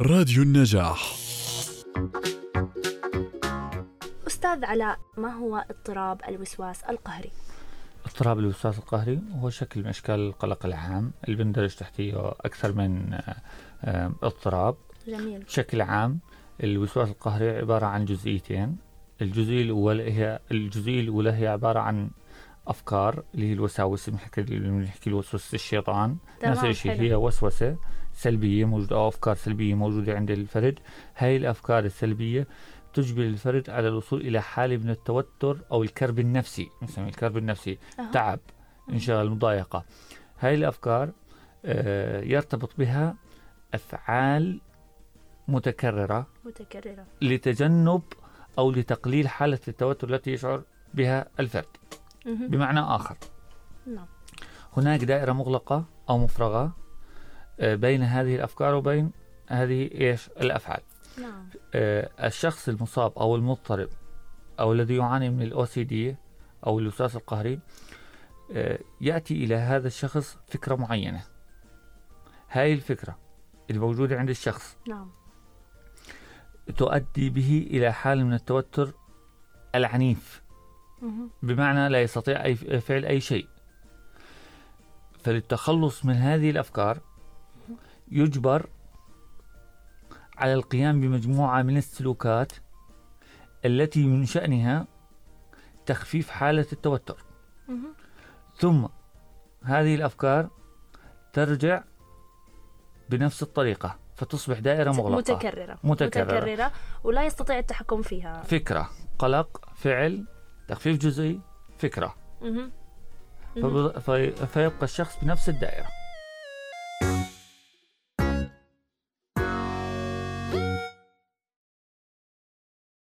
راديو النجاح. أستاذ علاء ما هو اضطراب الوسواس القهري؟ اضطراب الوسواس القهري هو شكل من أشكال القلق العام. اللي بندرج تحتيه أكثر من آه، اضطراب. جميل. بشكل عام الوسواس القهري عبارة عن جزئيتين. الجزئيه الاولى هي الجزئيه الأولى هي عبارة عن أفكار اللي هي الوساوس بنحكي بنحكي الوسوسه الشيطان. نفس الشيء. هي وسوسة. سلبية موجودة أو أفكار سلبية موجودة عند الفرد. هاي الأفكار السلبية تجبر الفرد على الوصول إلى حالة من التوتر أو الكرب النفسي نسميه الكرب النفسي أها. تعب انشغال مضايقة. هاي الأفكار آه، يرتبط بها أفعال متكررة متكررة. لتجنب أو لتقليل حالة التوتر التي يشعر بها الفرد. بمعنى آخر. نعم. هناك دائرة مغلقة أو مفرغة آه، بين هذه الأفكار وبين هذه إيش؟ الأفعال. نعم. آه، الشخص المصاب أو المضطرب أو الذي يعاني من الأو سي دي أو الوسواس القهري آه، يأتي إلى هذا الشخص فكرة معينة. هاي الفكرة الموجوده عند الشخص. نعم. تؤدي به إلى حاله من التوتر العنيف. مهم. بمعنى لا يستطيع أي فعل أي شيء. فللتخلص من هذه الأفكار يجبر على القيام بمجموعة من السلوكات التي من شأنها تخفيف حالة التوتر. ثم هذه الأفكار ترجع بنفس الطريقة فتصبح دائرة مغلقة. متكررة. متكررة. متكررة. ولا يستطيع التحكم فيها. فكرة قلق فعل تخفيف جزئي فكرة. فب- في- فيبقى الشخص بنفس الدائرة.